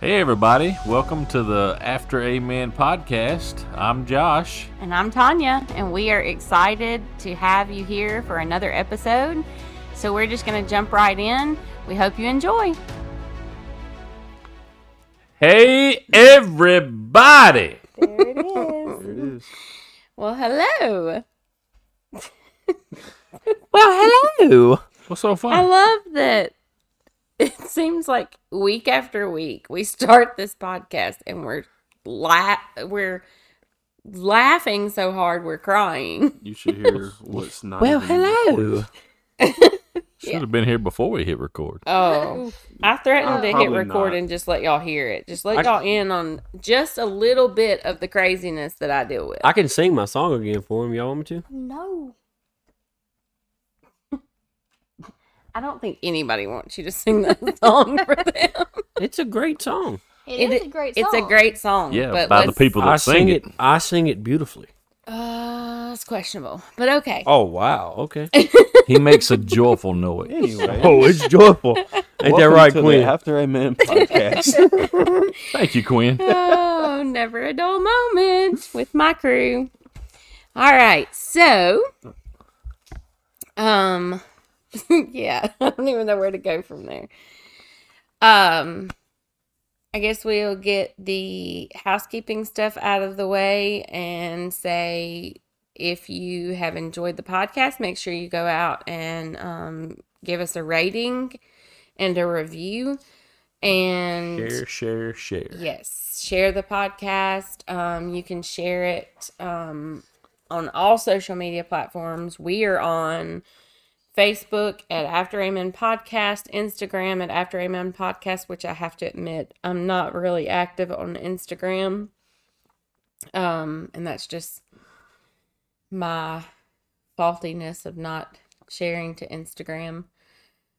Hey, everybody. Welcome to the After Amen podcast. I'm Josh. And I'm Tanya, and we are excited to have you here for another episode. So we're just going to jump right in. We hope you enjoy. Hey, everybody. There it is. There it is. well, hello. Well, hello. What's so fun? I love that it seems like week after week we start this podcast and we're la- we're laughing so hard we're crying. You should hear what's not. Well, hello. Should have been here before we hit record. Oh, I threatened Uh, to hit record not. and just let y'all hear it. Just let I- y'all in on just a little bit of the craziness that I deal with. I can sing my song again for him. Y'all want me to? no. I don't think anybody wants you to sing that song for them. It's a great song. It it is a great song. It's a great song. Yeah, but by the let's- people that I sing sing it. it. I sing it beautifully. Uh, it's questionable, but okay. Oh wow. Okay. He makes a joyful noise. Anyway, oh, it's joyful. Ain't that welcome right, to Queen? The After Amen podcast. Thank you, Quinn. oh, never a dull moment with my crew. All right, so, um, yeah, I don't even know where to go from there. Um, I guess we'll get the housekeeping stuff out of the way and say if you have enjoyed the podcast, make sure you go out and um, give us a rating and a review. And Share, share, share. Yes, share the podcast. Um, you can share it um, on all social media platforms. We are on Facebook at After Amen Podcast, Instagram at After Amen Podcast, which I have to admit I'm not really active on Instagram. Um, and that's just my faultiness of not sharing to Instagram.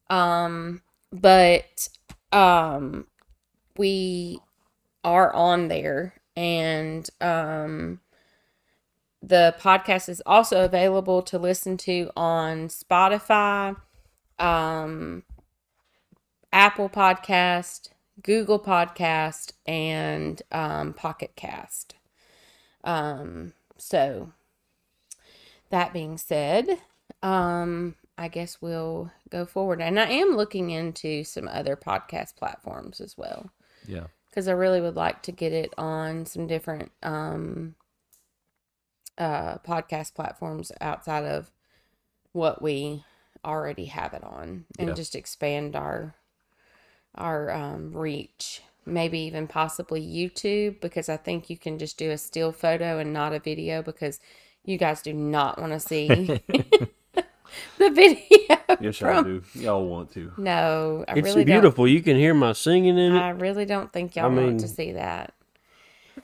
Um, but um we are on there and um the podcast is also available to listen to on Spotify, um Apple Podcast, Google Podcast and um Pocket Cast. Um so that being said, um I guess we'll go forward. And I am looking into some other podcast platforms as well Yeah. because I really would like to get it on some different um, uh, podcast platforms outside of what we already have it on, and Yeah. just expand our our um, reach. Maybe even possibly YouTube because I think you can just do a still photo and not a video because you guys do not want to see the video. yes, y'all do. Y'all want to. No, I It's really don't. beautiful. You can hear my singing in it. I really don't think y'all I want to see that.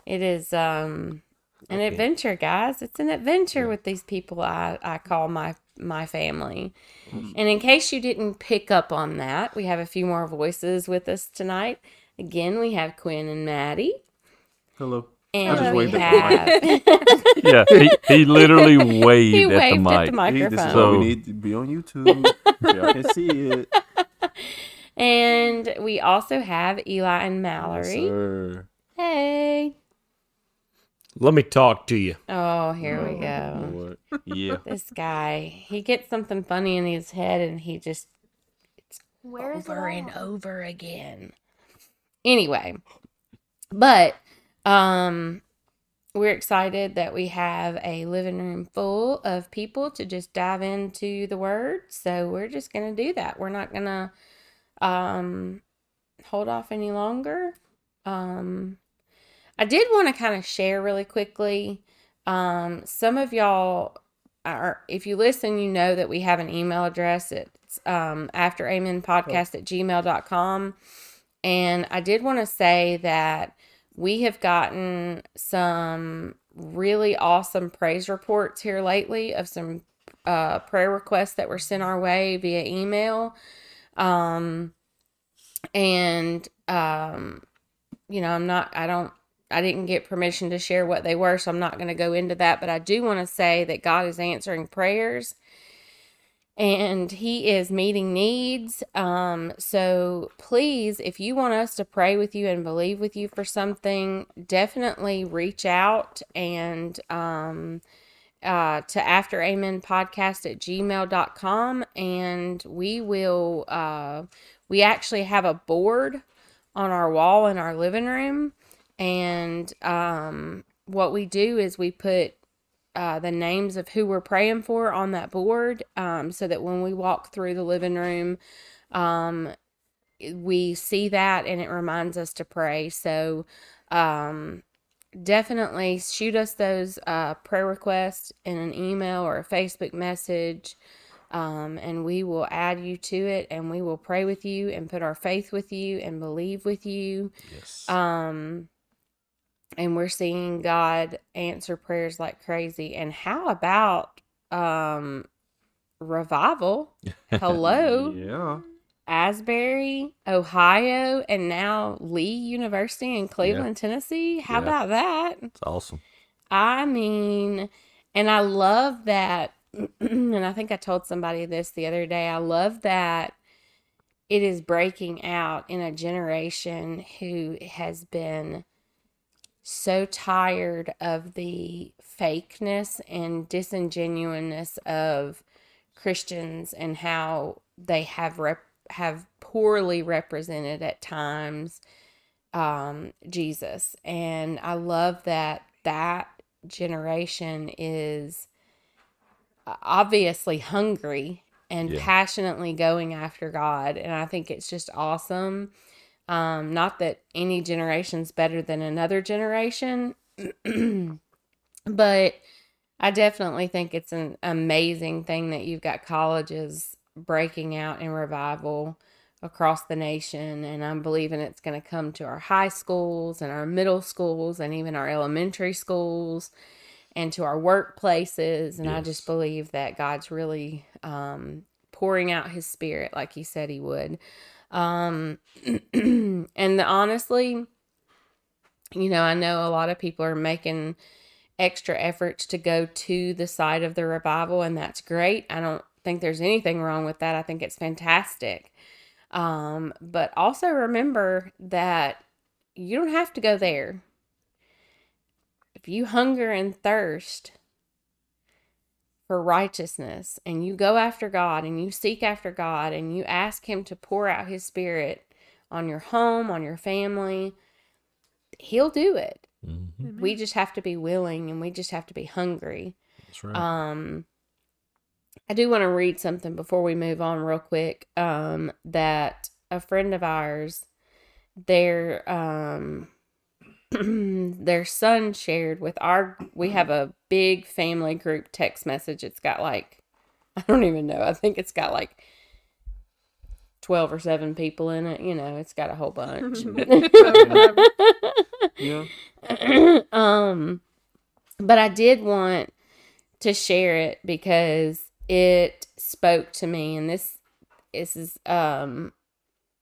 It is um an Okay. adventure, guys. It's an adventure with these people I I call my my family. Mm. And in case you didn't pick up on that, we have a few more voices with us tonight. Again, we have Quinn and Maddie. Hello. And just we waved at have Yeah. He, he literally waved, he at, waved the at the mic. Hey, this is microphone. So- we need to be on YouTube. so y'all can see it. and we also have Eli and Yes, Mallory. sir. hey. Let me talk to you. Oh, here we go. Lord. Yeah. This guy, he gets something funny in his head and he just Where is it over and over again. Anyway, but um we're excited that we have a living room full of people to just dive into the word. So we're just going to do that. We're not going to um hold off any longer. Um I did want to kind of share really quickly um some of y'all are if you listen you know that we have an email address. It's um after amen podcast at gmail.com and i did want to say that we have gotten some really awesome praise reports here lately of some uh, prayer requests that were sent our way via email. Um and um you know i'm not i don't I didn't get permission to share what they were, so I'm not going to go into that. But I do want to say that God is answering prayers. and he is meeting needs. Um, so please, if you want us to pray with you and believe with you for something, definitely reach out and um, uh, to after amen podcast at gmail.com and we will uh, we actually have a board on our wall in our living room and um, what we do is we put uh, the names of who we're praying for on that board um, so that when we walk through the living room, um, we see that and it reminds us to pray. So um, definitely shoot us those uh, prayer requests in an email or a Facebook message. Um, and we will add you to it and we will pray with you and put our faith with you and believe with you. Yes. Um, and we're seeing God answer prayers like crazy. And how about um revival? Hello, Yeah. Asbury, Ohio, and now Lee University in Cleveland, Tennessee. How Yeah. about that? It's awesome. I mean, and I love that. And I think I told somebody this the other day. I love that it is breaking out in a generation who has been so tired of the fakeness and disingenuousness of Christians and how they have rep- have poorly represented at times um, Jesus. And I love that that generation is uh, obviously hungry and Yeah. passionately going after God. And I think it's just awesome. Um, not that any generation's better than another generation, but I definitely think it's an amazing thing that you've got colleges breaking out in revival across the nation. And I'm believing it's going to come to our high schools and our middle schools and even our elementary schools and to our workplaces. And I just believe that God's really um, pouring out his spirit like he said he would. Um, and honestly, you know, I know a lot of people are making extra efforts to go to the site of the revival, and that's great. I don't think there's anything wrong with that. I think it's fantastic. Um, but also remember that you don't have to go there. If you hunger and thirst for righteousness and you go after God and you seek after God and you ask Him to pour out His Spirit on your home, on your family, He'll do it. Mhm. We just have to be willing and we just have to be hungry. That's right. Um, I do want to read something before we move on, real quick. Um, that a friend of ours, their um, their son shared with our. We have a big family group text message. It's got like, I don't even know. I think it's got like. 12 or 7 people in it, you know, it's got a whole bunch. Yeah. um but I did want to share it because it spoke to me and this this is um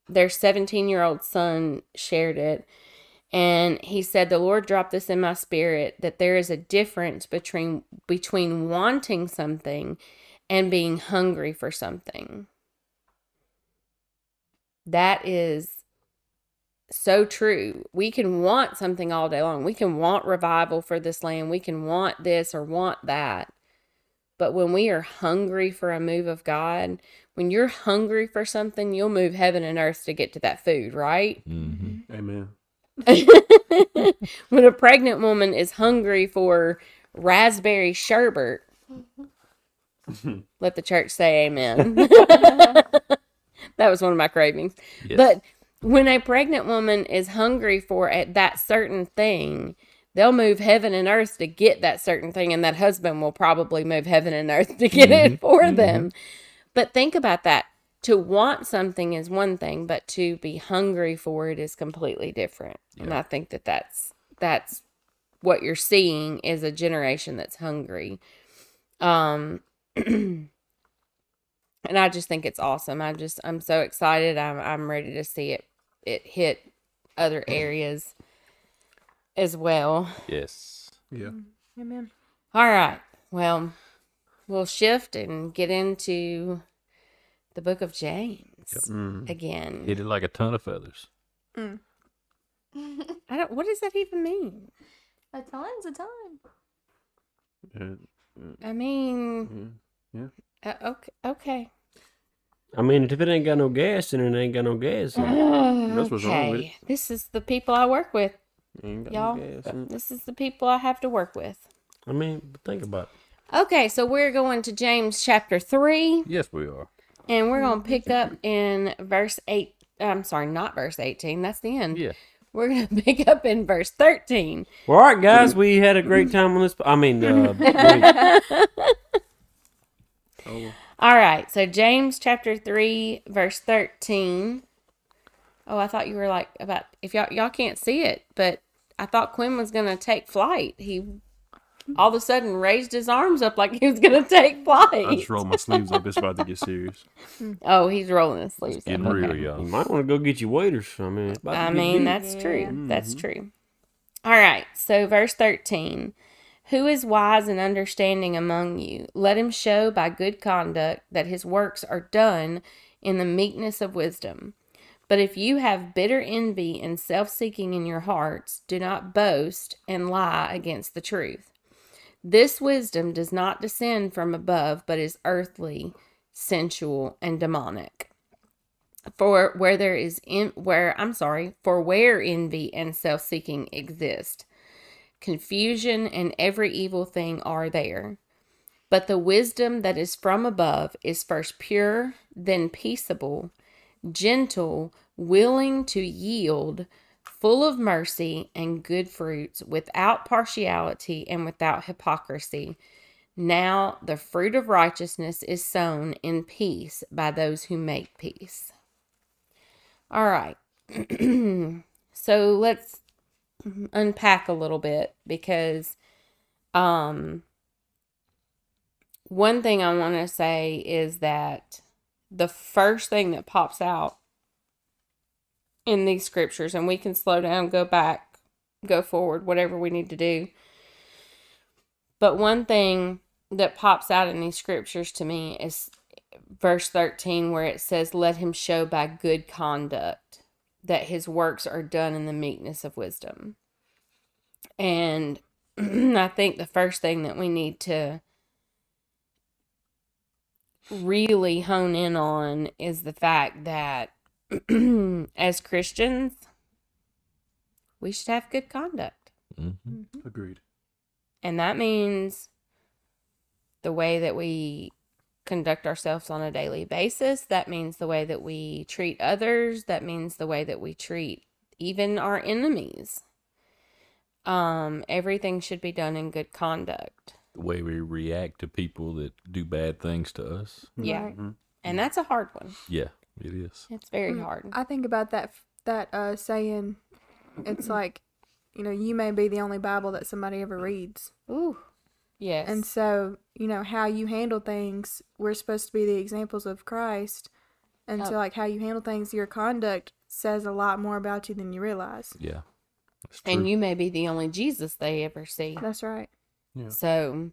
their 17 year old son shared it and he said the lord dropped this in my spirit that there is a difference between between wanting something and being hungry for something that is so true. We can want something all day long. We can want revival for this land. We can want this or want that. But when we are hungry for a move of God, when you're hungry for something, you'll move heaven and earth to get to that food, right? hmm Amen. when a pregnant woman is hungry for raspberry sherbet, let the church say amen. that was one of my cravings. Yes. But when a pregnant woman is hungry for a, that certain thing, they'll move heaven and earth to get that certain thing, and that husband will probably move heaven and earth to get it mm-hmm. for mm-hmm. them. But think about that. To want something is one thing, but to be hungry for it is completely different. And I think that that's that's what you're seeing is a generation that's hungry. Um and I just think it's awesome. I just I'm so excited. I'm I'm ready to see it it hit other areas as well. yes. Yeah. Amen. All right. Well, we'll shift and get into the book of James Mm. again. Hit it like a ton of feathers. I don't. What does that even mean? a ton's a time. Yeah. I mean, Yeah. uh, okay, okay. I mean, if it ain't got no gas in it, it ain't got no gas in it. That's what's wrong with okay. This is the people I work with, Ain't got y'all. no gas in. This is the people I have to work with. I mean, think about it. Okay, so we're going to James chapter three. Yes, we are. And we're going to pick up in verse 8. I'm sorry, not verse 18. That's the end. Yeah. We're going to pick up in verse 13. Well, all right, guys, we had a great time on this. I mean, uh, we- Oh, All right. So, James chapter 3, verse 13. Oh, I thought you were like about, if y'all, y'all can't see it, but I thought Quinn was going to take flight. He all of a sudden raised his arms up like he was going to take flight. I flight. just rolled my sleeves up. It's about to get serious. Oh, he's rolling his sleeves. up. Getting Okay. real, you y'all. might want to go get your waders. I mean, it's about to I get mean, deep. that's true. That's mm-hmm. true. All right. So, verse 13 Who is wise and understanding among you? Let him show by good conduct that his works are done in the meekness of wisdom. But if you have bitter envy and self seeking in your hearts, do not boast and lie against the truth. This wisdom does not descend from above, but is earthly, sensual, and demonic for where there is in where I'm sorry, for where envy and self-seeking exist, confusion and every evil thing are there. But the wisdom that is from above is first pure, then peaceable, gentle, willing to yield, full of mercy and good fruits, without partiality and without hypocrisy. Now the fruit of righteousness is sown in peace by those who make peace. All right. so let's unpack a little bit because um one thing I want to say is that the first thing that pops out in these scriptures and we can slow down, go back, go forward, whatever we need to do. But one thing that pops out in these scriptures to me is verse 13 where it says let him show by good conduct that his works are done in the meekness of wisdom and i think the first thing that we need to really hone in on is the fact that as christians we should have good conduct hmm Agreed. and that means the way that we conduct ourselves on a daily basis. That means the way that we treat others. That means the way that we treat even our enemies. Um, everything should be done in good conduct. The way we react to people that do bad things to us. Yeah. Right. Mhm. And that's a hard one. Yeah, it is. It's very Mm, hard. I think about that that uh saying. It's like, you know, you may be the only Bible that somebody ever reads. Ooh. Yes. And so, you know, how you handle things, we're supposed to be the examples of Christ. And Oh. so, like, how you handle things, your conduct says a lot more about you than you realize. Yeah. And you may be the only Jesus they ever see. That's right. Yeah. So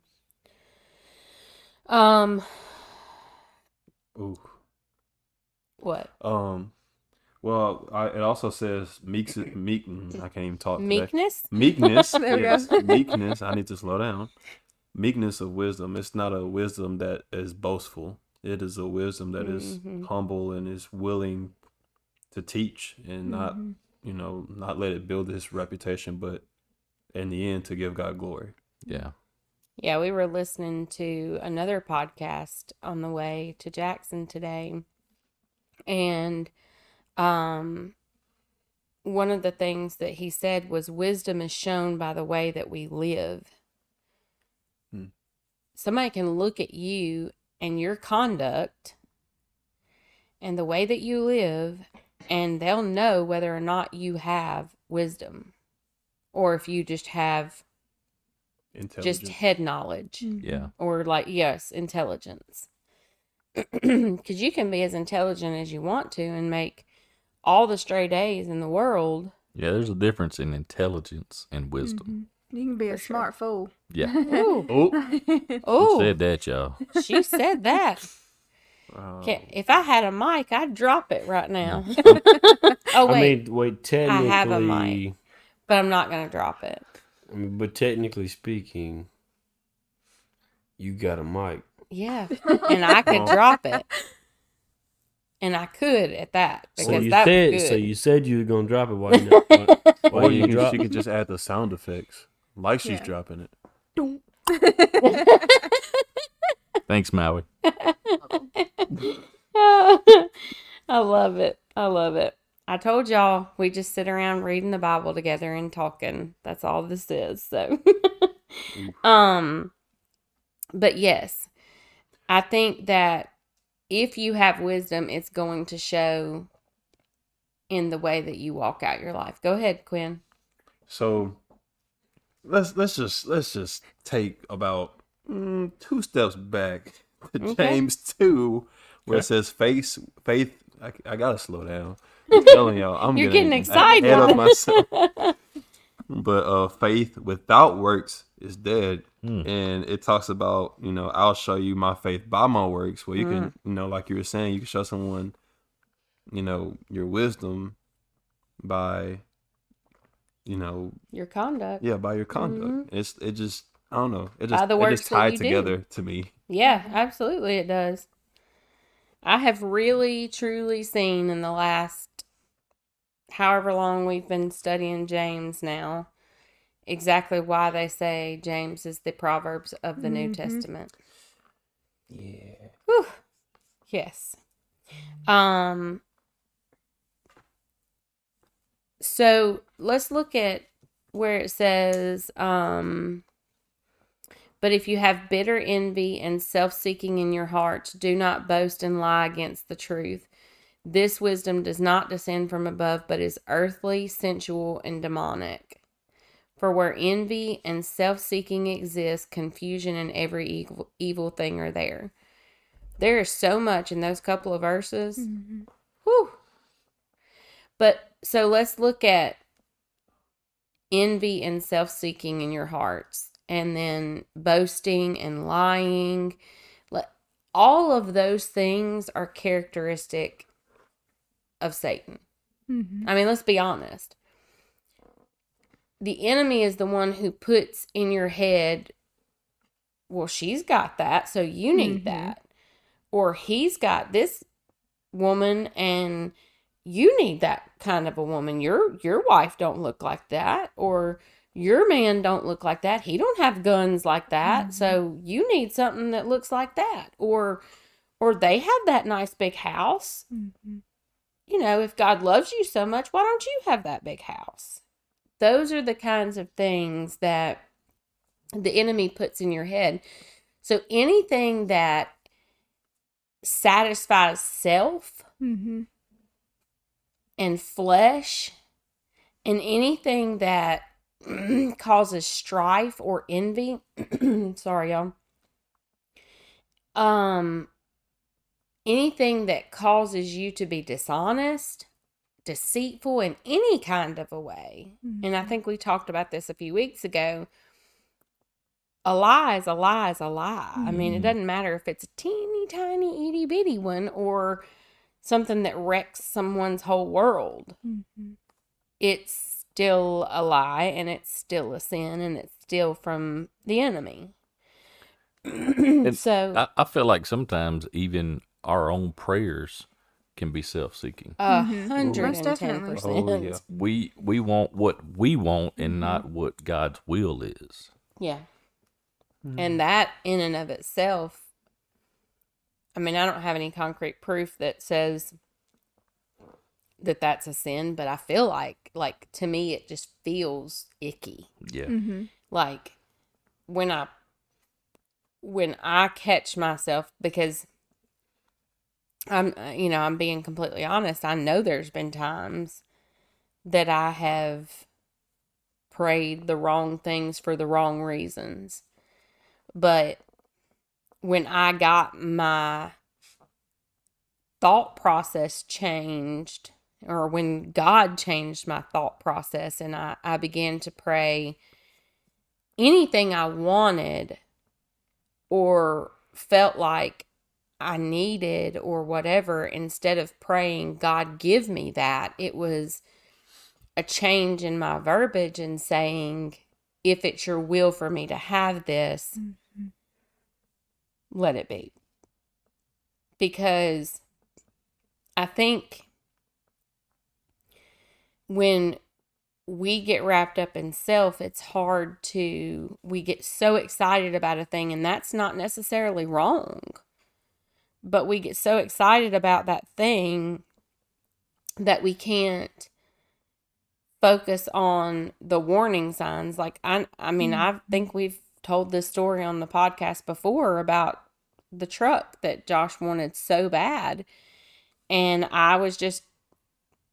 um Ooh. What? Um. Well, I, it also says meek. Meek. I can't even talk. today. Meekness? Meekness. There we yes, go. meekness. I need to slow down. Meekness of wisdom. It's not a wisdom that is boastful. It is a wisdom that is Mhm. humble and is willing to teach and not, Mhm. you know, not let it build his reputation, but in the end to give God glory. yeah. Yeah, we were listening to another podcast on the way to Jackson today. And um one of the things that he said was wisdom is shown by the way that we live. Hmm. Somebody can look at you and your conduct and the way that you live and they'll know whether or not you have wisdom or if you just have just head knowledge Yeah. or like yes intelligence because you can be as intelligent as you want to and make all the stray days in the world Yeah, there's a difference in intelligence and wisdom. Mm-hmm. You can be a sure. smart fool. Yeah. Ooh, Oh, ooh, Said that, y'all. she said that. wow. If I had a mic, I'd drop it right now. oh I wait, mean, wait, I have a mic. but I'm not gonna drop it. I mean, but technically speaking, you got a mic. Yeah, and I could drop it, and I could at that because So you that said, was good. so you said you were gonna drop it. Why you not? Why, why Or you you can, drop? she could just add the sound effects, like she's Yeah. dropping it. Thanks, Maui. I love it. I love it. I told y'all we just sit around reading the Bible together and talking. That's all this is. So um but yes. I think that if you have wisdom, it's going to show in the way that you walk out your life. Go ahead, Quinn. So let's let's just let's just take about mm, two steps back to Okay. James two, where Okay. it says faith faith. I, I gotta slow down. I'm telling y'all, I'm You're getting ahead excited. of myself. but uh, faith without works is dead, Hmm. and it talks about you know I'll show you my faith by my works. Well, you Mm. can you know like you were saying, you can show someone you know your wisdom by you know Your conduct. yeah by your conduct. It's it just I don't know it just Mm-hmm. By the it just tied you do. together to me. Yeah, absolutely it does. I have really truly seen in the last however long we've been studying James now exactly why they say James is the Proverbs of the New Mhm. Testament. Yeah. Whew. Yes. Um so let's look at where it says um but if you have bitter envy and self-seeking in your hearts do not boast and lie against the truth this wisdom does not descend from above but is earthly sensual and demonic for where envy and self-seeking exist confusion and every evil, evil thing are there there is so much in those couple of verses Mhm. Whew. But so let's look at envy and self seeking in your hearts, and then boasting and lying. All of those things are characteristic of Satan. Mhm. I mean, let's be honest. The enemy is the one who puts in your head, well, she's got that, so you need Mhm. that. Or he's got this woman and you need that kind of a woman. Your your wife don't look like that or your man don't look like that. He don't have guns like that. Mhm. So you need something that looks like that. Or or they have that nice big house Mhm. You know, if God loves you so much, why don't you have that big house? Those are the kinds of things that the enemy puts in your head. So anything that satisfies self Mhm. and flesh and anything that causes strife or envy, sorry y'all. Um anything that causes you to be dishonest, deceitful in any kind of a way. And I Mhm. think we talked about this a few weeks ago. A lie is a lie is a lie. I mean, it Mhm. doesn't matter if it's a teeny tiny itty bitty one or something that wrecks someone's whole world. Mhm. It's still a lie and it's still a sin and it's still from the enemy. so, I, I feel like sometimes even our own prayers can be self-seeking. a Mhm. hundred Most and ten definitely. percent. Oh, yeah. We we want what we want and Mm-hmm. Mhm. not what God's will is. Yeah. And that in and of itself, I mean, I don't have any concrete proof that says that that's a sin, but I feel like, like to me, it just feels icky. Yeah. Mhm. Like when I, when I catch myself, because I'm, uh, you know, I'm being completely honest. I know there's been times that I have prayed the wrong things for the wrong reasons. But when I got my thought process changed, or when God changed my thought process, and I, I began to pray anything I wanted or felt like I needed or whatever, instead of praying, God, give me that, it was a change in my verbiage and saying, if it's your will for me to have this, mm-hmm. let it be. Because I think when we get wrapped up in self, it's hard to, we get so excited about a thing, and that's not necessarily wrong. But we get so excited about that thing that we can't focus on the warning signs. Like, I, I mean, mm-hmm. I think we've told this story on the podcast before about the truck that Josh wanted so bad. And I was just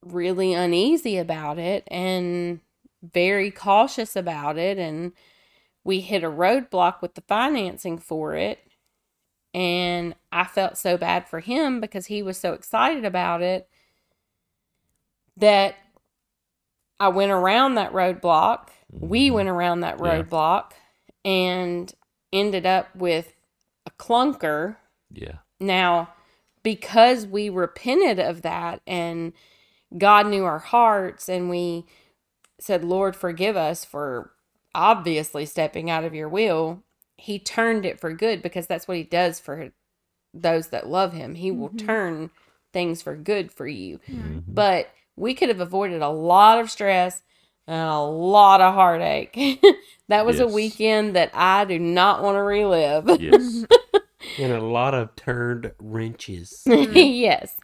really uneasy about it and very cautious about it. And we hit a roadblock with the financing for it. And I felt so bad for him because he was so excited about it that I went around that roadblock. We mm-hmm. went around that Yeah. roadblock and ended up with a clunker. Yeah. Now, because we repented of that and God knew our hearts and we said, Lord, forgive us for obviously stepping out of your will, He turned it for good because that's what He does for those that love Him. He will mm-hmm. turn things for good for you. Mm-hmm. But we could have avoided a lot of stress and a lot of heartache. that was a weekend that I do not want to relive. Yes. And a lot of turned wrenches. Mm-hmm. yes.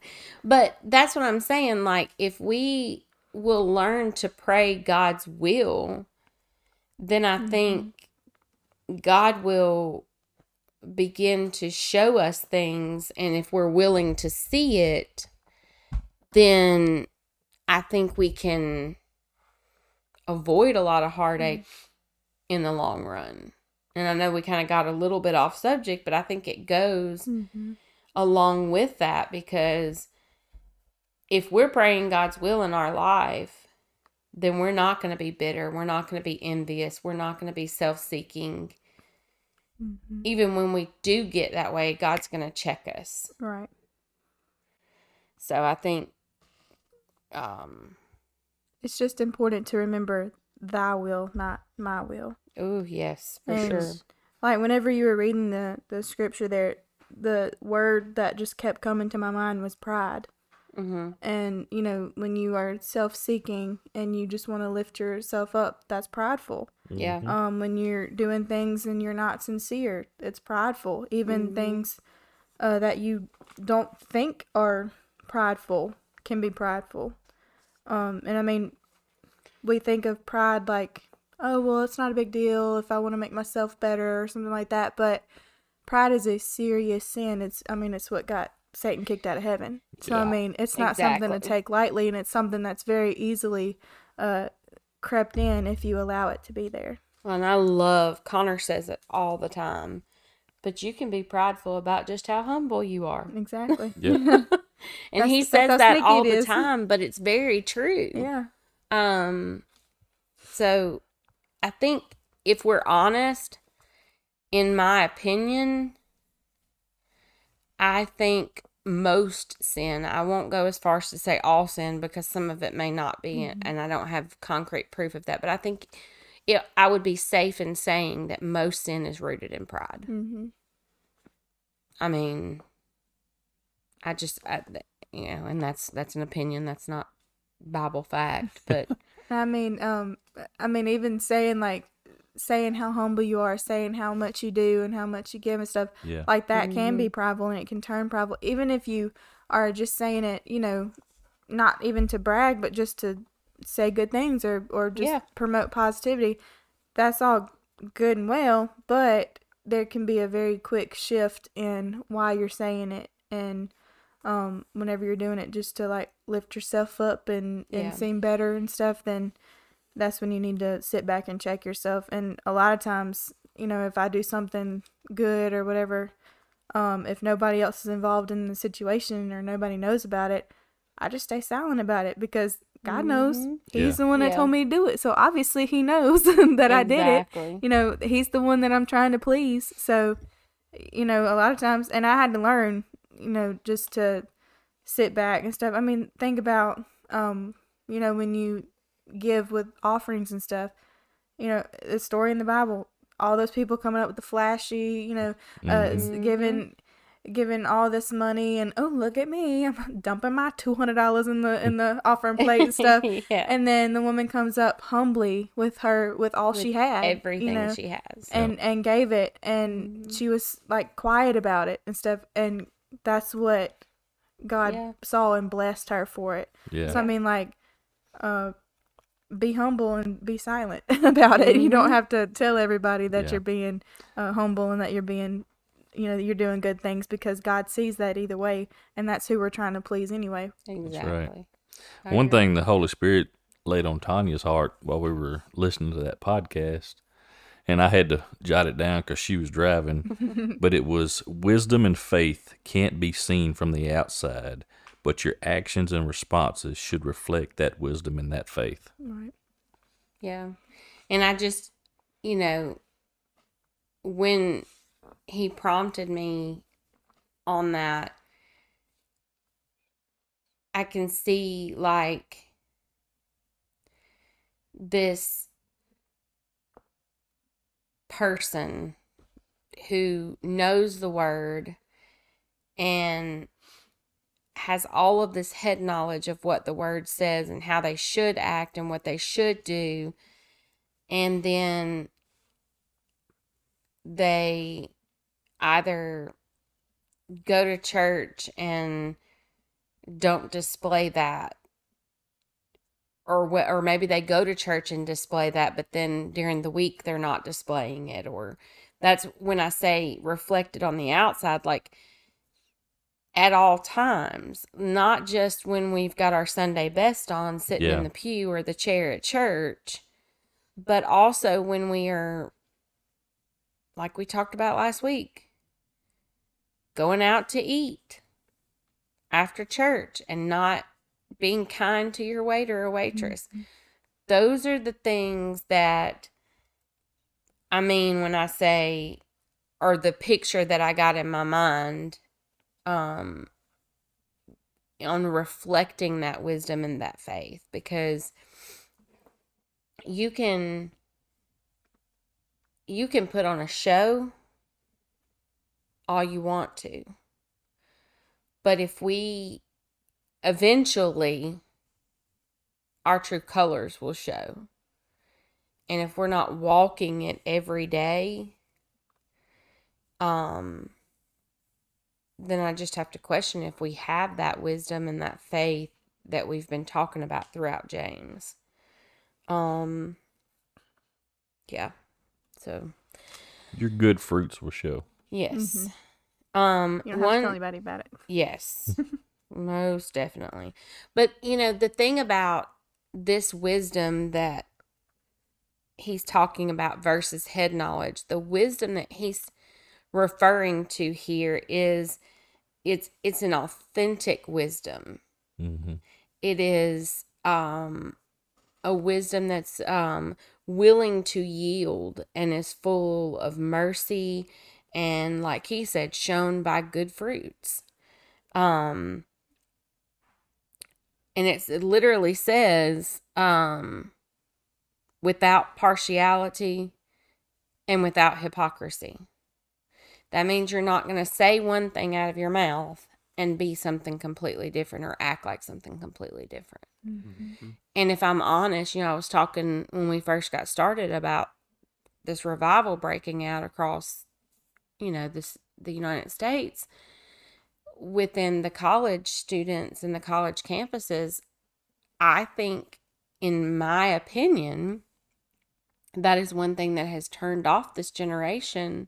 But that's what I'm saying. Like, if we will learn to pray God's will, then I think God will begin to show us things. And if we're willing to see it, then I think we can avoid a lot of heartache in the long run. And I know we kind of got a little bit off subject, but I think it goes Mm-hmm. along with that because if we're praying God's will in our life, then we're not going to be bitter. We're not going to be envious. We're not going to be self seeking. Mm-hmm. Even when we do get that way, God's going to check us. Right. So I think, um, It's just important to remember thy will, not my will. oh, yes, for And, sure. Like whenever you were reading the the scripture there, the word that just kept coming to my mind was pride. Hmm And you know, when you are self-seeking and you just want to lift yourself up, that's prideful. Yeah. Um, when you're doing things and you're not sincere, it's prideful. Even Mhm. things uh, that you don't think are prideful can be prideful. Um, and I mean, we think of pride like, oh, well, it's not a big deal if I want to make myself better or something like that. But pride is a serious sin. It's, I mean, it's what got Satan kicked out of heaven. So, I mean, it's not something to take lightly, and it's something that's very easily uh, crept in if you allow it to be there. And I love, Connor says it all the time, but you can be prideful about just how humble you are. Exactly. Yeah. And he says that sneaky all the is. time, but it's very true. yeah. Um so I think if we're honest, in my opinion, I think most sin, I won't go as far as to say all sin because some of it may not be and I don't have concrete proof of that, but I think it, I would be safe in saying that most sin is rooted in pride. Mm-hmm. I mean, I just, I, you know, and that's that's an opinion. That's not Bible fact, but I mean, um, I mean, even saying like, saying how humble you are, saying how much you do and how much you give and stuff, Yeah. like that can be prideful and it can turn prideful. Even if you are just saying it, you know, not even to brag, but just to say good things or or just Yeah. promote positivity. That's all good and well, but there can be a very quick shift in why you're saying it and um whenever you're doing it just to like lift yourself up and and Yeah. seem better and stuff then that's when you need to sit back and check yourself and a lot of times you know if i do something good or whatever um if nobody else is involved in the situation or nobody knows about it i just stay silent about it because God knows. Mhm. He's Yeah. the one that Yeah. told me to do it. So obviously he knows that I did it. You know, he's the one that I'm trying to please. So, you know, a lot of times, and I had to learn, you know, just to sit back and stuff. I mean, think about, um, you know, when you give with offerings and stuff, you know, the story in the Bible, all those people coming up with the flashy, you know, uh, s- giving giving all this money and oh look at me i'm dumping my $200 in the in the offering plate and stuff Yeah. and then the woman comes up humbly with her with all she had Everything you know, she has. and and gave it and she was like quiet about it and stuff and that's what god Yeah. saw and blessed her for it Yeah. so i mean like uh be humble and be silent about it you don't have to tell everybody that Yeah. you're being uh, humble and that you're being you know you're doing good things because god sees that either way and that's who we're trying to please anyway exactly. I One agree. thing the Holy Spirit laid on Tanya's heart while we were listening to that podcast, and I had to jot it down because she was driving, but it was wisdom and faith can't be seen from the outside, but your actions and responses should reflect that wisdom and that faith. right Yeah. And I just, you know, when he prompted me on that, I can see like this person who knows the word and has all of this head knowledge of what the word says and how they should act and what they should do. And then they either go to church and don't display that or or maybe they go to church and display that but then during the week they're not displaying it. Or that's when i say reflected on the outside like at all times not just when we've got our sunday best on sitting Yeah. in the pew or the chair at church but also when we are like we talked about last week going out to eat after church and not being kind to your waiter or waitress. Mm-hmm. Those are the things that I mean when I say or the picture that I got in my mind um on reflecting that wisdom and that faith because you can you can put on a show all you want to. But if we eventually our true colors will show. And if we're not walking it every day, um then I just have to question if we have that wisdom and that faith that we've been talking about throughout James. Um yeah. So, Your good fruits will show. yes. Um you don't have one to tell anybody about it Yes, most definitely. But, you know, the thing about this wisdom that he's talking about versus head knowledge, the wisdom that he's referring to here is it's it's an authentic wisdom. hmm It is um a wisdom that's um willing to yield and is full of mercy and like he said shown by good fruits. Um and it's, it literally says um without partiality and without hypocrisy that means you're not going to say one thing out of your mouth and be something completely different or act like something completely different mm-hmm. and if I'm honest, you know, I was talking when we first got started about this revival breaking out across, you know, this the United States within the college students and the college campuses. I think, in my opinion, that is one thing that has turned off this generation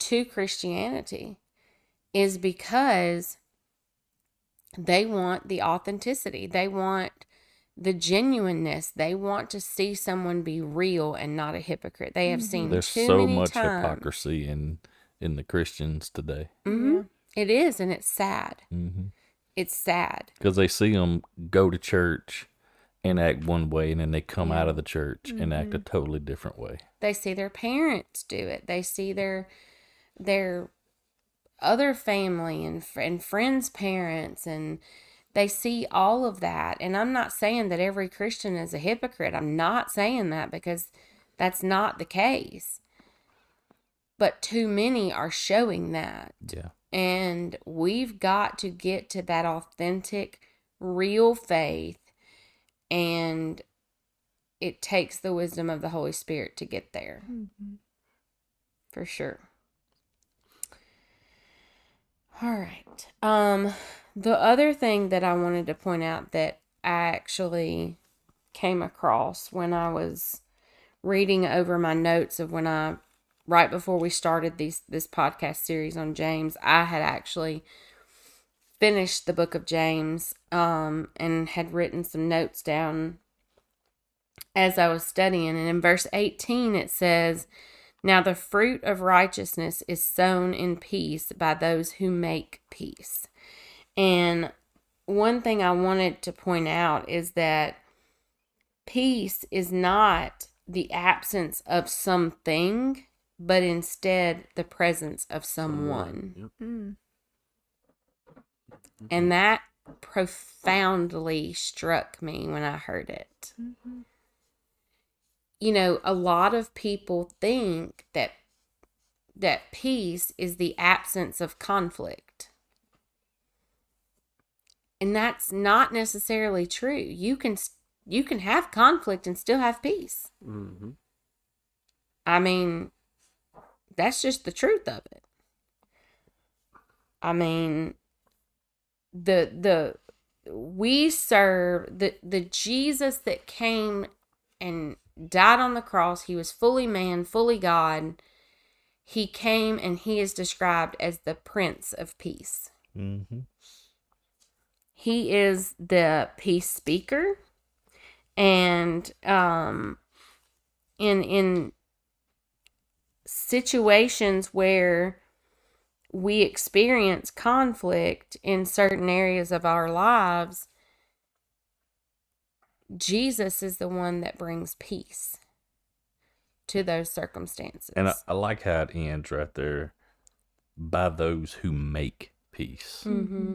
to Christianity is because they want the authenticity. They want the genuineness. They want to see someone be real and not a hypocrite. They have seen There's too so many much times. hypocrisy in in the Christians today. hmm It is, and it's sad. hmm it's sad. because they see them go to church and act one way, and then they come out of the church and act a totally different way. They see their parents do it. They see their their other family and and friends' parents and they see all of that. And I'm not saying that every Christian is a hypocrite. I'm not saying that because that's not the case. But too many are showing that. Yeah. And we've got to get to that authentic, real faith. And it takes the wisdom of the Holy Spirit to get there. Mm-hmm. For sure. All right. Um the other thing that I wanted to point out that I actually came across when I was reading over my notes of when I right before we started these this podcast series on James, I had actually finished the book of James um and had written some notes down as I was studying and in verse 18 it says now the fruit of righteousness is sown in peace by those who make peace. And one thing I wanted to point out is that peace is not the absence of something, but instead the presence of someone. Yep. Mm. And that profoundly struck me when I heard it. You know, a lot of people think that that peace is the absence of conflict. And that's not necessarily true. You can you can have conflict and still have peace. Mm-hmm. I mean, that's just the truth of it. I mean, the the we serve the the Jesus that came and died on the cross. He was fully man, fully God. He came and he is described as the Prince of Peace. Mm-hmm. He is the peace speaker, and um, in in situations where we experience conflict in certain areas of our lives, Jesus is the one that brings peace to those circumstances. And I, I like how it ends right there. By those who make peace, hmm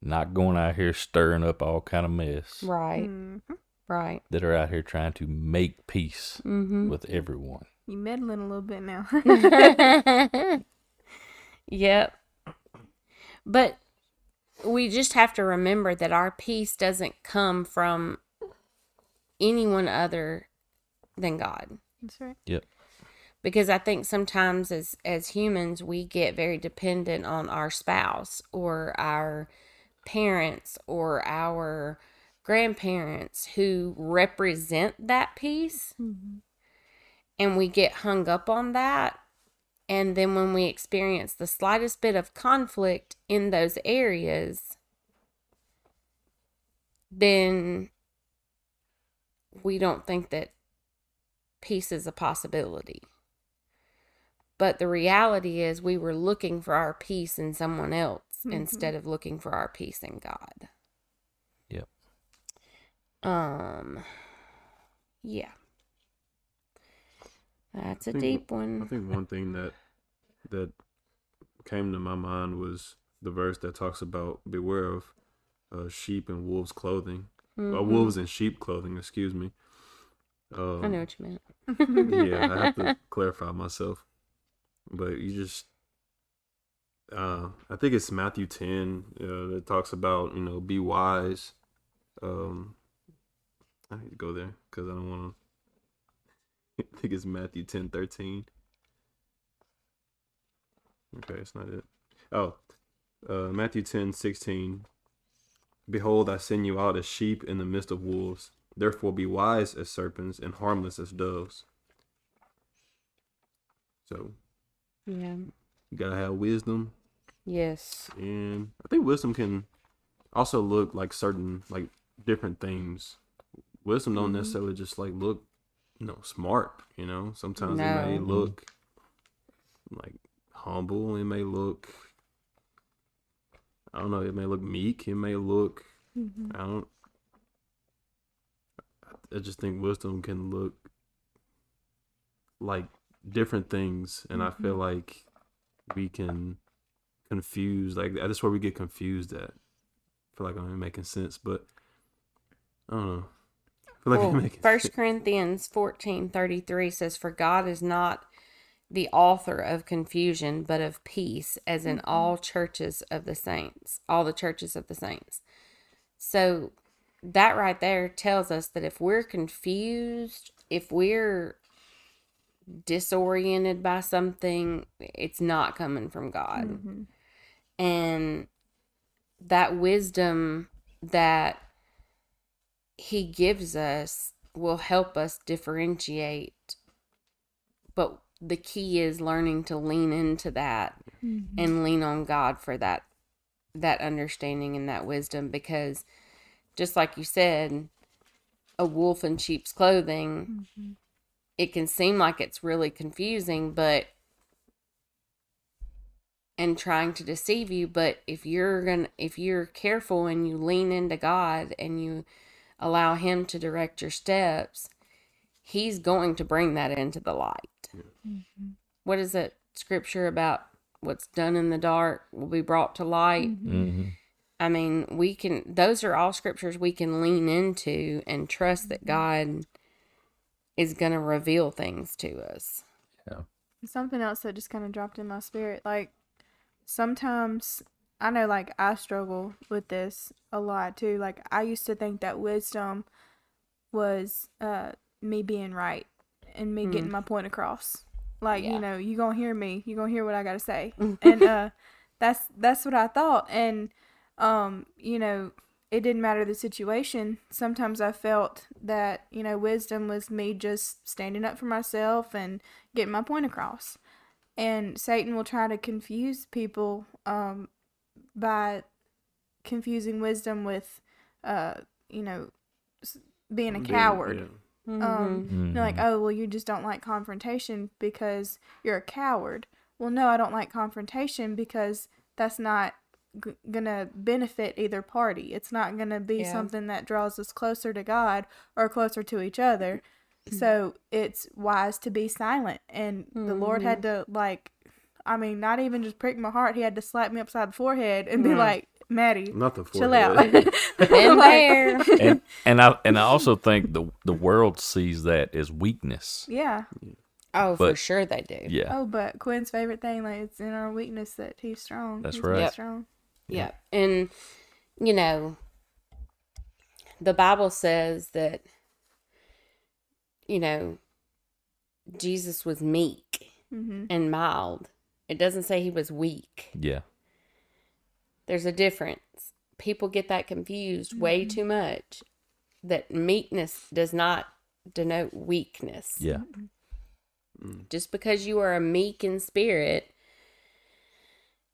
not going out here stirring up all kind of mess. Right, Mhm. right. That are out here trying to make peace hmm with everyone. You meddling a little bit now. yep. But we just have to remember that our peace doesn't come from anyone other than God. That's right. Yep. Because I think sometimes as as humans we get very dependent on our spouse or our parents or our grandparents who represent that peace Mm-hmm. and we get hung up on that. And then when we experience the slightest bit of conflict in those areas, then we don't think that peace is a possibility. But the reality is, we were looking for our peace in someone else Mhm. instead of looking for our peace in God. Yep. Um, yeah. That's a think- deep one. I think one thing that that came to my mind was the verse that talks about beware of uh, sheep and wolves clothing, uh, Mhm. wolves in sheep clothing. Excuse me. Um, I know what you meant. yeah, I have to clarify myself. But you just, uh, I think it's Matthew 10 uh, that talks about, you know, be wise. Um, I need to go there because I don't want to. I think it's Matthew 10 13. Okay, it's not it. Oh, uh, Matthew 10 16. Behold, I send you out as sheep in the midst of wolves. Therefore, be wise as serpents and harmless as doves. So, Yeah. you gotta have wisdom, Yes. and I think wisdom can also look like certain, like different things. Wisdom don't Mhm. necessarily just like look, you know, smart. You know, sometimes it may look like humble. It may look I don't know. It may look meek. It may look. Mm-hmm. I don't. I just think wisdom can look like different things, and I feel like we can confuse. Like that's where we get confused at. I feel like I'm making sense, but I don't know. I feel like Well, I'm making First Corinthians fourteen thirty three says, "For God is not the author of confusion, but of peace, as in all churches of the saints, all the churches of the saints." So that right there tells us that if we're confused, if we're disoriented by something, it's not coming from God. Mm-hmm. And that wisdom that he gives us will help us differentiate. But the key is learning to lean into that Mm-hmm. and lean on God for that that understanding and that wisdom because just like you said, a wolf in sheep's clothing, Mm-hmm. it can seem like it's really confusing, but and trying to deceive you, but if you're going if you're careful and you lean into God and you allow him to direct your steps, he's going to bring that into the light. What is it scripture about what's done in the dark will be brought to light? hmm I mean, we can, those are all scriptures we can lean into and trust that God is going to reveal things to us. Something else that just kind of dropped in my spirit. Like, sometimes I know, like, I struggle with this a lot too. Like, I used to think that wisdom was uh, me being right and me getting my point across. Like, Yeah. you know, you gonna hear me, you gonna hear what I gotta say, and uh, that's that's what I thought. And um, you know, it didn't matter the situation. Sometimes I felt that, you know, wisdom was me just standing up for myself and getting my point across. And Satan will try to confuse people um, by confusing wisdom with, uh, you know, being a coward. yeah. Mm-hmm. Um, They're like, oh, well, you just don't like confrontation because you're a coward. Well, no, I don't like confrontation because that's not g- gonna benefit either party. It's not gonna be Yeah. something that draws us closer to God or closer to each other. so it's wise to be silent. And the Lord had to like, I mean, not even just prick my heart. He had to slap me upside the forehead and be like, Maddie, Not the chill out. forehead. Been there. and and I and I also think the the world sees that as weakness. yeah. Oh, for sure they do. Yeah. Oh, but Quinn's favorite thing, like, it's in our weakness that he's strong. That's He's right. Yep. Strong. Yeah. And, you know, the Bible says that, you know, Jesus was meek Mm-hmm. and mild. It doesn't say he was weak. Yeah. There's a difference. People get that confused way too much. That meekness does not denote weakness. Yeah. Just because you are a meek in spirit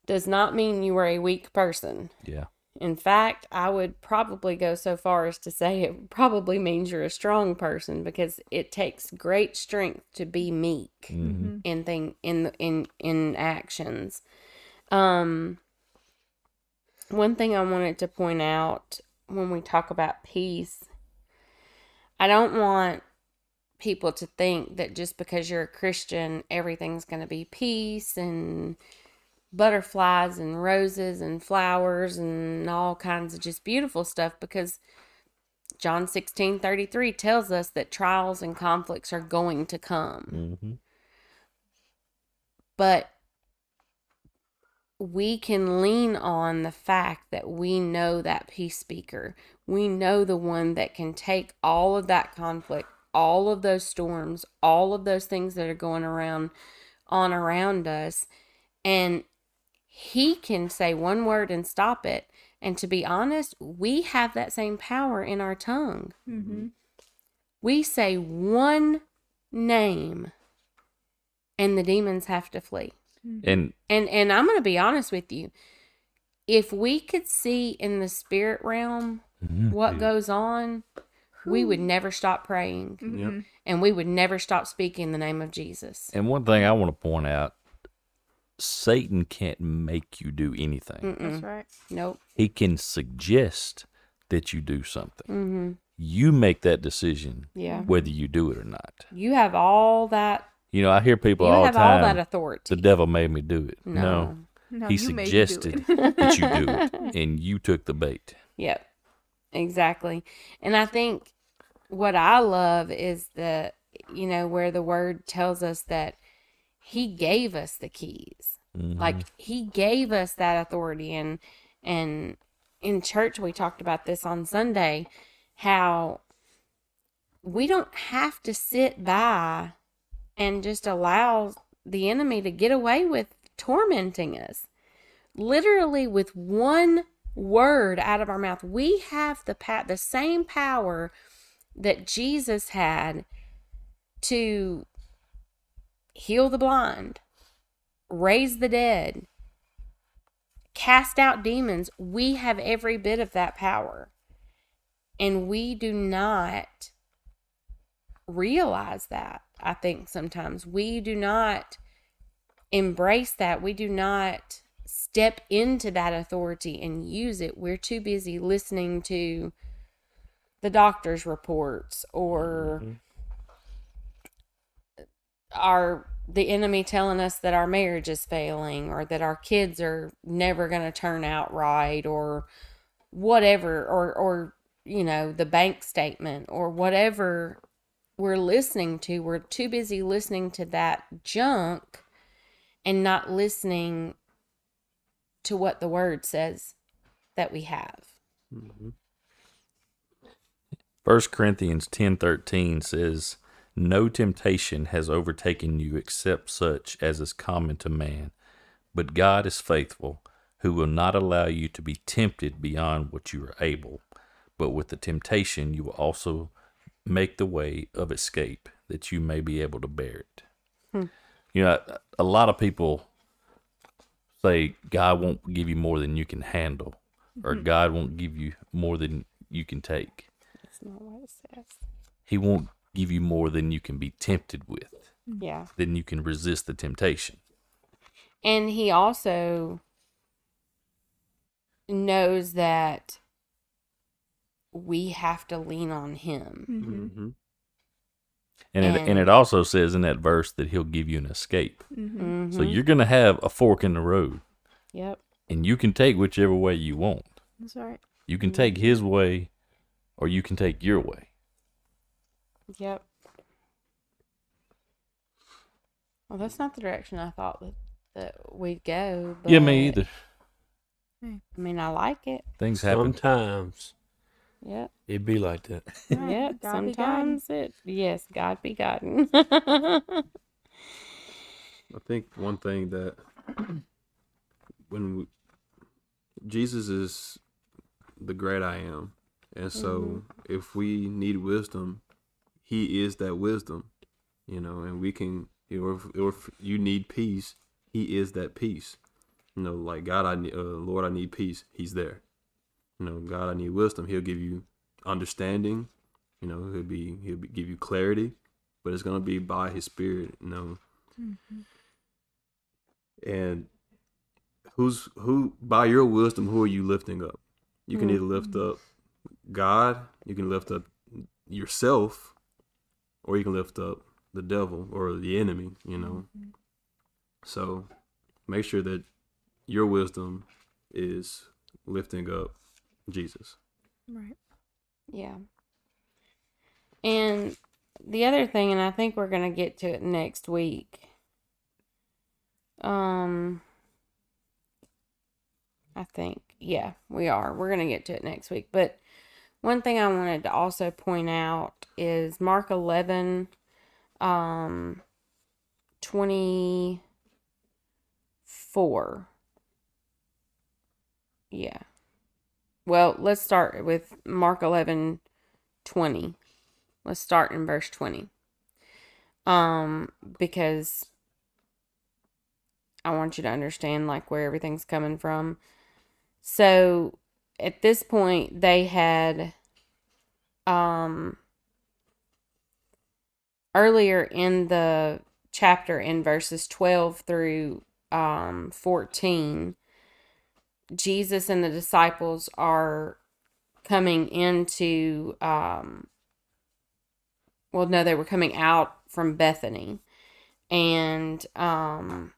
does not mean you are a weak person. Yeah. In fact, I would probably go so far as to say it probably means you're a strong person because it takes great strength to be meek hmm in thing in in in actions. Um one thing I wanted to point out when we talk about peace, I don't want people to think that just because you're a Christian, everything's going to be peace and butterflies and roses and flowers and all kinds of just beautiful stuff because John 16 33 tells us that trials and conflicts are going to come. Hmm but we can lean on the fact that we know that peace speaker. We know the one that can take all of that conflict, all of those storms, all of those things that are going around on around us and he can say one word and stop it. And to be honest, we have that same power in our tongue. Mm-hmm. We say one name and the demons have to flee. And And and I'm going to be honest with you. If we could see in the spirit realm what goes on, we would never stop praying Mm-hmm. And we would never stop speaking the name of Jesus. and one thing I want to point out, Satan can't make you do anything. Mm-mm. That's right. Nope. He can suggest that you do something. Mm-hmm. You make that decision Yeah. whether you do it or not. You have all that. You know, I hear people You all the have all that authority. The devil made me do it. No. no No, he you made me do suggested it. that you do it, and you took the bait. Yep. Exactly. And I think what I love is that, you know, where the word tells us that he gave us the keys. Mhm. Like he gave us that authority and and in church we talked about this on Sunday how we don't have to sit by and just allow the enemy to get away with tormenting us. Literally with one word out of our mouth, we have the pa- the same power that Jesus had to heal the blind, raise the dead, cast out demons. We have every bit of that power. And we do not realize that. I think sometimes we do not embrace that. We do not step into that authority and use it. We're too busy listening to the doctor's reports or our the enemy telling us that our marriage is failing or that our kids are never going to turn out right or whatever or or you know the bank statement or whatever we're listening to we're too busy listening to that junk and not listening to what the word says that we have mm-hmm. First Corinthians ten thirteen says, No temptation has overtaken you except such as is common to man. But God is faithful, who will not allow you to be tempted beyond what you are able. But with the temptation, you will also make the way of escape, that you may be able to bear it. Hmm. You know, a lot of people say God won't give you more than you can handle, or hmm. God won't give you more than you can take. that's not what it says He won't give you more than you can be tempted with, yeah than you can resist the temptation. And he also knows that we have to lean on him. Mm-hmm. Mm-hmm. And it, and And- it also says in that verse that he'll give you an escape. Mm-hmm. So you're going to have a fork in the road, Yep. and you can take whichever way you want. That's right. You can take his way, or you can take your way. Yep. Well, that's not the direction I thought that, that we'd go. But, yeah, me either. I mean, I like it. Things happen. Sometimes Yep. It'd be like that. Right, Yep. God. Sometimes it. Yes, God be guiding. I think one thing that when we, Jesus is the great I am, and so if we need wisdom, He is that wisdom, you know, and we can, you know, if, or if you need peace, He is that peace. You know, like God, I need, uh, Lord, I need peace. He's there. You know, God, I need wisdom. He'll give you understanding. You know, he'll be he'll be, give you clarity, but it's gonna be by His Spirit. You know, mm-hmm. and who's who by your wisdom who are you lifting up you can either lift mm-hmm. up god you can lift up yourself or you can lift up the devil or the enemy you know mm-hmm. so make sure that your wisdom is lifting up jesus Right. Yeah. And the other thing, and I think we're gonna get to it next week. Um, I think, yeah, we are. We're gonna get to it next week. But one thing I wanted to also point out is Mark eleven, um, twenty four. Yeah. Well, let's start with Mark 11 20. Let's start in verse 20. Um because I want you to understand like where everything's coming from. So, at this point they had um earlier in the chapter in verses 12 through um, 14, Jesus and the disciples are coming into, um, well, no, they were coming out from Bethany. And um,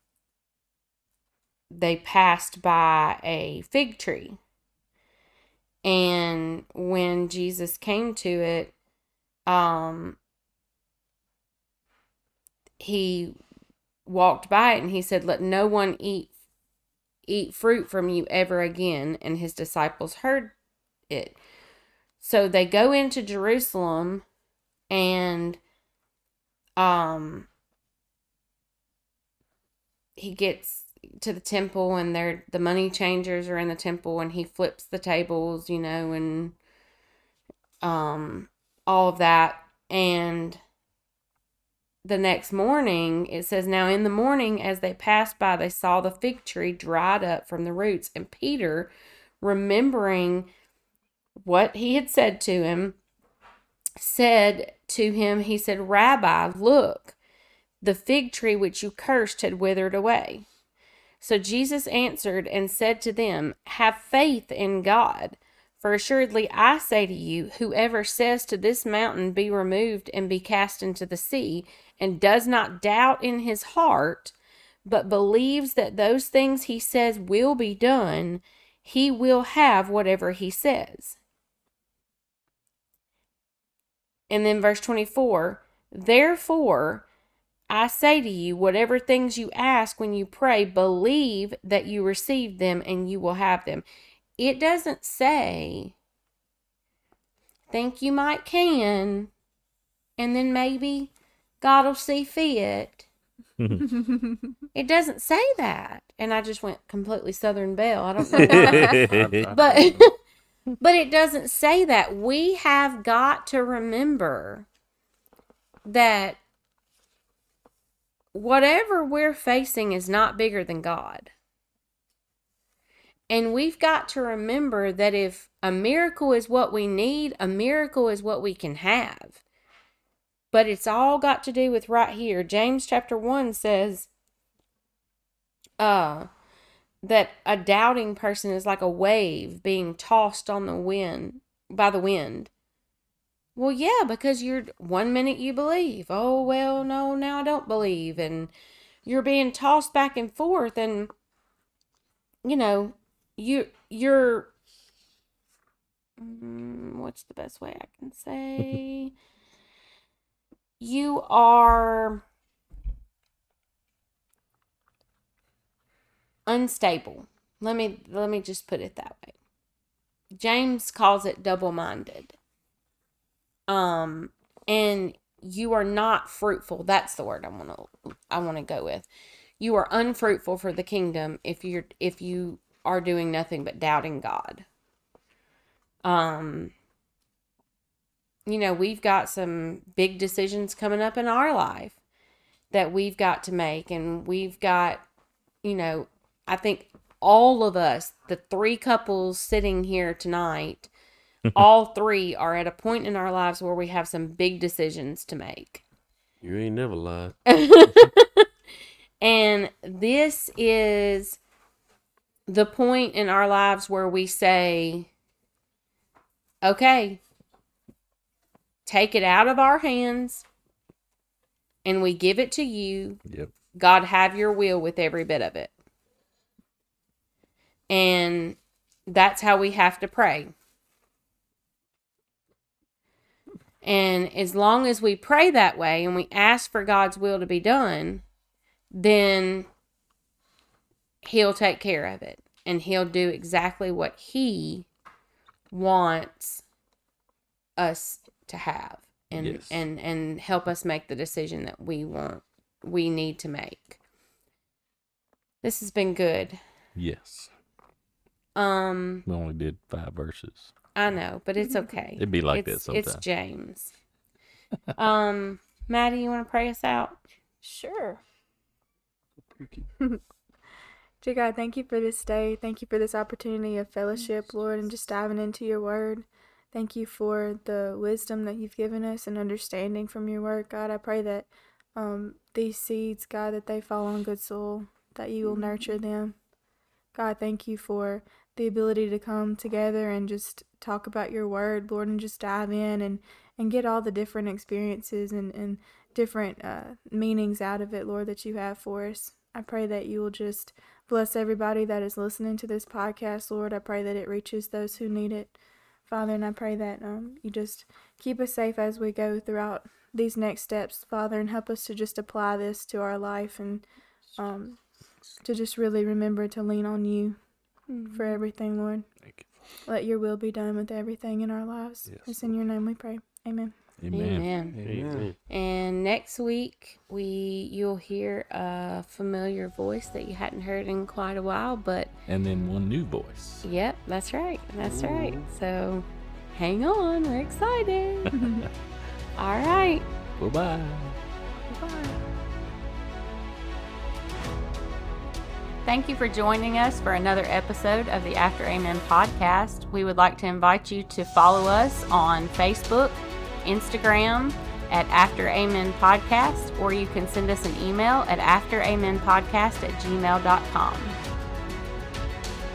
they passed by a fig tree. And when Jesus came to it, um, he walked by it and he said, Let no one eat eat fruit from you ever again. And his disciples heard it. So they go into Jerusalem and um he gets to the temple and they're the money changers are in the temple and he flips the tables, you know, and um all of that and the next morning, it says, Now in the morning, as they passed by, they saw the fig tree dried up from the roots. And Peter, remembering what he had said to him, said to him, He said, Rabbi, look, the fig tree which you cursed had withered away. So Jesus answered and said to them, Have faith in God. For assuredly I say to you, whoever says to this mountain, Be removed and be cast into the sea, and does not doubt in his heart, but believes that those things he says will be done, he will have whatever he says. And then verse 24 Therefore, I say to you, whatever things you ask when you pray, believe that you receive them and you will have them. It doesn't say, think you might can, and then maybe God will see fit. it doesn't say that. And I just went completely Southern Belle. I don't know why. but but it doesn't say that. We have got to remember that whatever we're facing is not bigger than God. And we've got to remember that if a miracle is what we need, a miracle is what we can have. But it's all got to do with right here. James chapter 1 says uh that a doubting person is like a wave being tossed on the wind by the wind. Well, yeah, because you're one minute you believe. Oh, well, no, now I don't believe and you're being tossed back and forth and you know, you you're mm, what's the best way I can say? you are unstable. Let me let me just put it that way. James calls it double-minded. Um and you are not fruitful. That's the word I want to I want to go with. You are unfruitful for the kingdom if you're if you are doing nothing but doubting God. Um you know, we've got some big decisions coming up in our life that we've got to make. And we've got, you know, I think all of us, the three couples sitting here tonight, all three are at a point in our lives where we have some big decisions to make. You ain't never lied. and this is the point in our lives where we say, okay, take it out of our hands and we give it to you. Yep. God, have your will with every bit of it. And that's how we have to pray. And as long as we pray that way and we ask for God's will to be done, then He'll take care of it and He'll do exactly what He wants us to have and Yes. and and help us make the decision that we want we need to make. This has been good. Yes. Um We only did five verses. I know, but it's okay. It'd be like that it's, It's. James. um Maddie, you want to pray us out? Sure. Dear God, thank you for this day. Thank you for this opportunity of fellowship, Lord, and just diving into your word. Thank you for the wisdom that you've given us and understanding from your word, God. I pray that um, these seeds, God, that they fall on good soil. that you will nurture them. God, thank you for the ability to come together and just talk about your word, Lord, and just dive in and, and get all the different experiences and, and different uh, meanings out of it, Lord, that you have for us. I pray that you will just bless everybody that is listening to this podcast, Lord. I pray that it reaches those who need it, Father, and I pray that um, you just keep us safe as we go throughout these next steps, Father, and help us to just apply this to our life and um, to just really remember to lean on you for everything, Lord. Thank Let your will be done with everything in our lives. Yes, it's in your name we pray. Amen. You. Amen. Amen. Amen. And next week we you'll hear a familiar voice that you hadn't heard in quite a while, but And then one new voice. yep, that's right. That's right. So hang on, we're excited. All right. Bye-bye. Bye bye. Thank you for joining us for another episode of the After Amen podcast. We would like to invite you to follow us on Facebook, Instagram at After Amen Podcast, or you can send us an email at afteramenpodcast at gmail.com.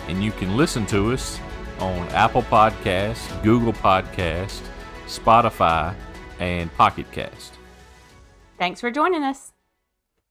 And you can listen to us on Apple Podcasts, Google Podcasts, Spotify, and Pocket Cast. Thanks for joining us.